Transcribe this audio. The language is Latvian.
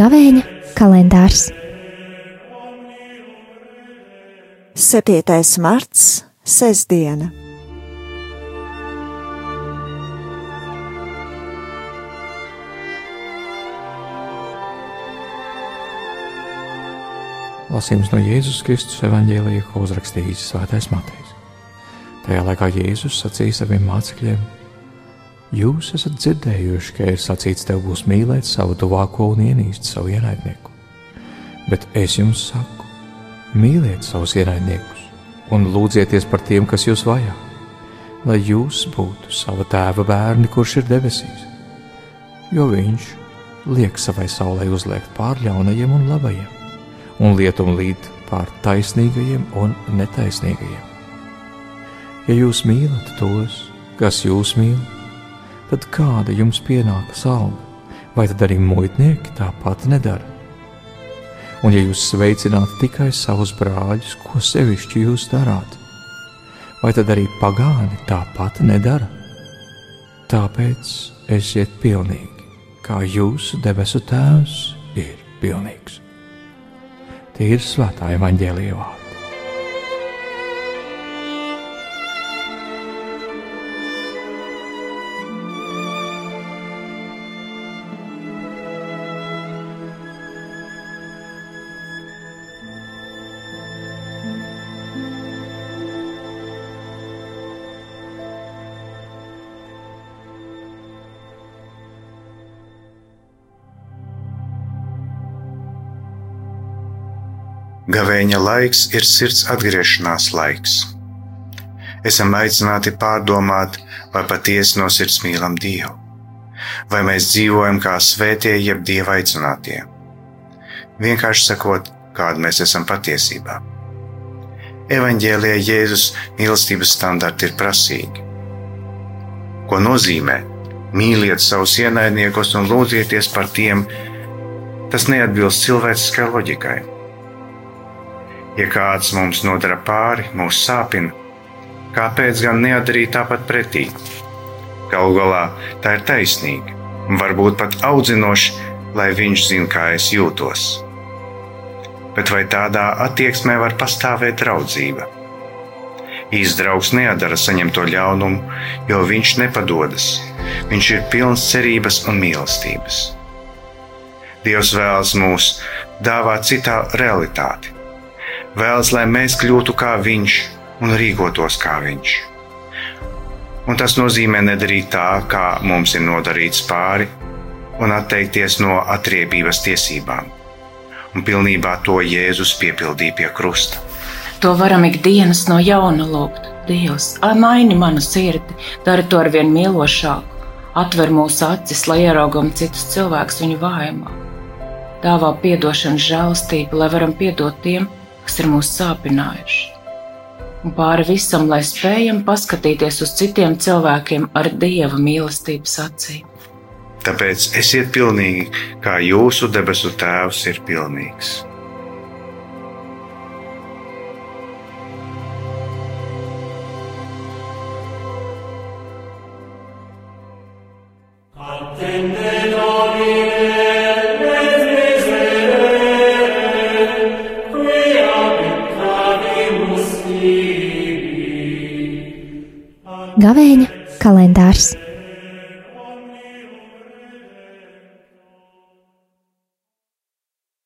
Gavēņa kalendārs 7. marts, sestdiena. Lasījums no Jēzus Kristus evanģēlija, ko uzrakstījis Svētais Matejs. Tajā laikā Jēzus sacīja saviem mācekļiem: Jūs esat dzirdējuši, ka ir sacīts, tev būs mīlēt savu tuvāko un ienīst savu ienaidnieku. Bet es jums saku, mīliet savus ienaidniekus un lūdzieties par tiem, kas jūs vajā, lai jūs būtu sava tēva bērni, kurš ir debesīs. Jo viņš liek savai saulē uzliekt pār ļaunajiem un labajiem un lietum līd pār taisnīgajiem un netaisnīgajiem. Ja jūs mīlat tos, kas jūs mīl, tad kāda jums pienākas alga, vai tad arī muitnieki tāpat nedara? Un ja jūs sveicināt tikai savus brāļus, ko sevišķi jūs darāt, vai tad arī pagāni tāpat nedara? Tāpēc esiet pilnīgi, kā jūsu debesu Tēvs ir pilnīgs ir svētā evaņģēlīja Gavēņa laiks ir sirds atgriešanās laiks. Esam aicināti pārdomāt, vai patiesi no sirds mīlam Dievu, vai mēs dzīvojam kā svētie, jeb Dieva aicinātie. Vienkārši sakot, kāda mēs esam patiesībā. Evanģēlijā Jēzus mīlestības standarti ir prasīgi. Ko nozīmē mīliet savus ienaidniekus un lūdzieties par tiem, tas neatbilst cilvēciskai loģikai. Ja kāds mums nodara pāri, mūs sāpina, kāpēc gan nedarīt tāpat pretī? Galu galā tā ir taisnīga un varbūt pat audzinoši, lai viņš zinātu, kā es jūtos. Bet vai tādā attieksmē var pastāvēt draudzība? Īsts draugs neadara saņemto ļaunumu, jo viņš nepadodas. Viņš ir pilns cerības un mīlestības. Dievs vēlas mūs dāvāt citā realitāti vēlas, lai mēs kļūtu kā viņš un rīkotos kā viņš. Un tas nozīmē nedarīt tā, kā mums ir nodarīts pāri, un atteikties no atriebības tiesībām. Un pilnībā to Jēzus piepildīja pie krusta. To varam ikdienas no jauna lūgt. Dievs, maini manu sirdi, dari to ar vien mīlošāku, atver mūsu acis, lai ieraugam citus cilvēkus viņu vājumā. Dāvā atdošanu, žēlastību, lai varam piedot tiem, kas ir mūs sāpinājuši. Un pāri visam, lai spējam paskatīties uz citiem cilvēkiem ar dieva mīlestības acīm. Tāpēc esiet pilnīgi, kā jūsu debesu Tēvs ir pilnīgs. Gavēņa kalendārs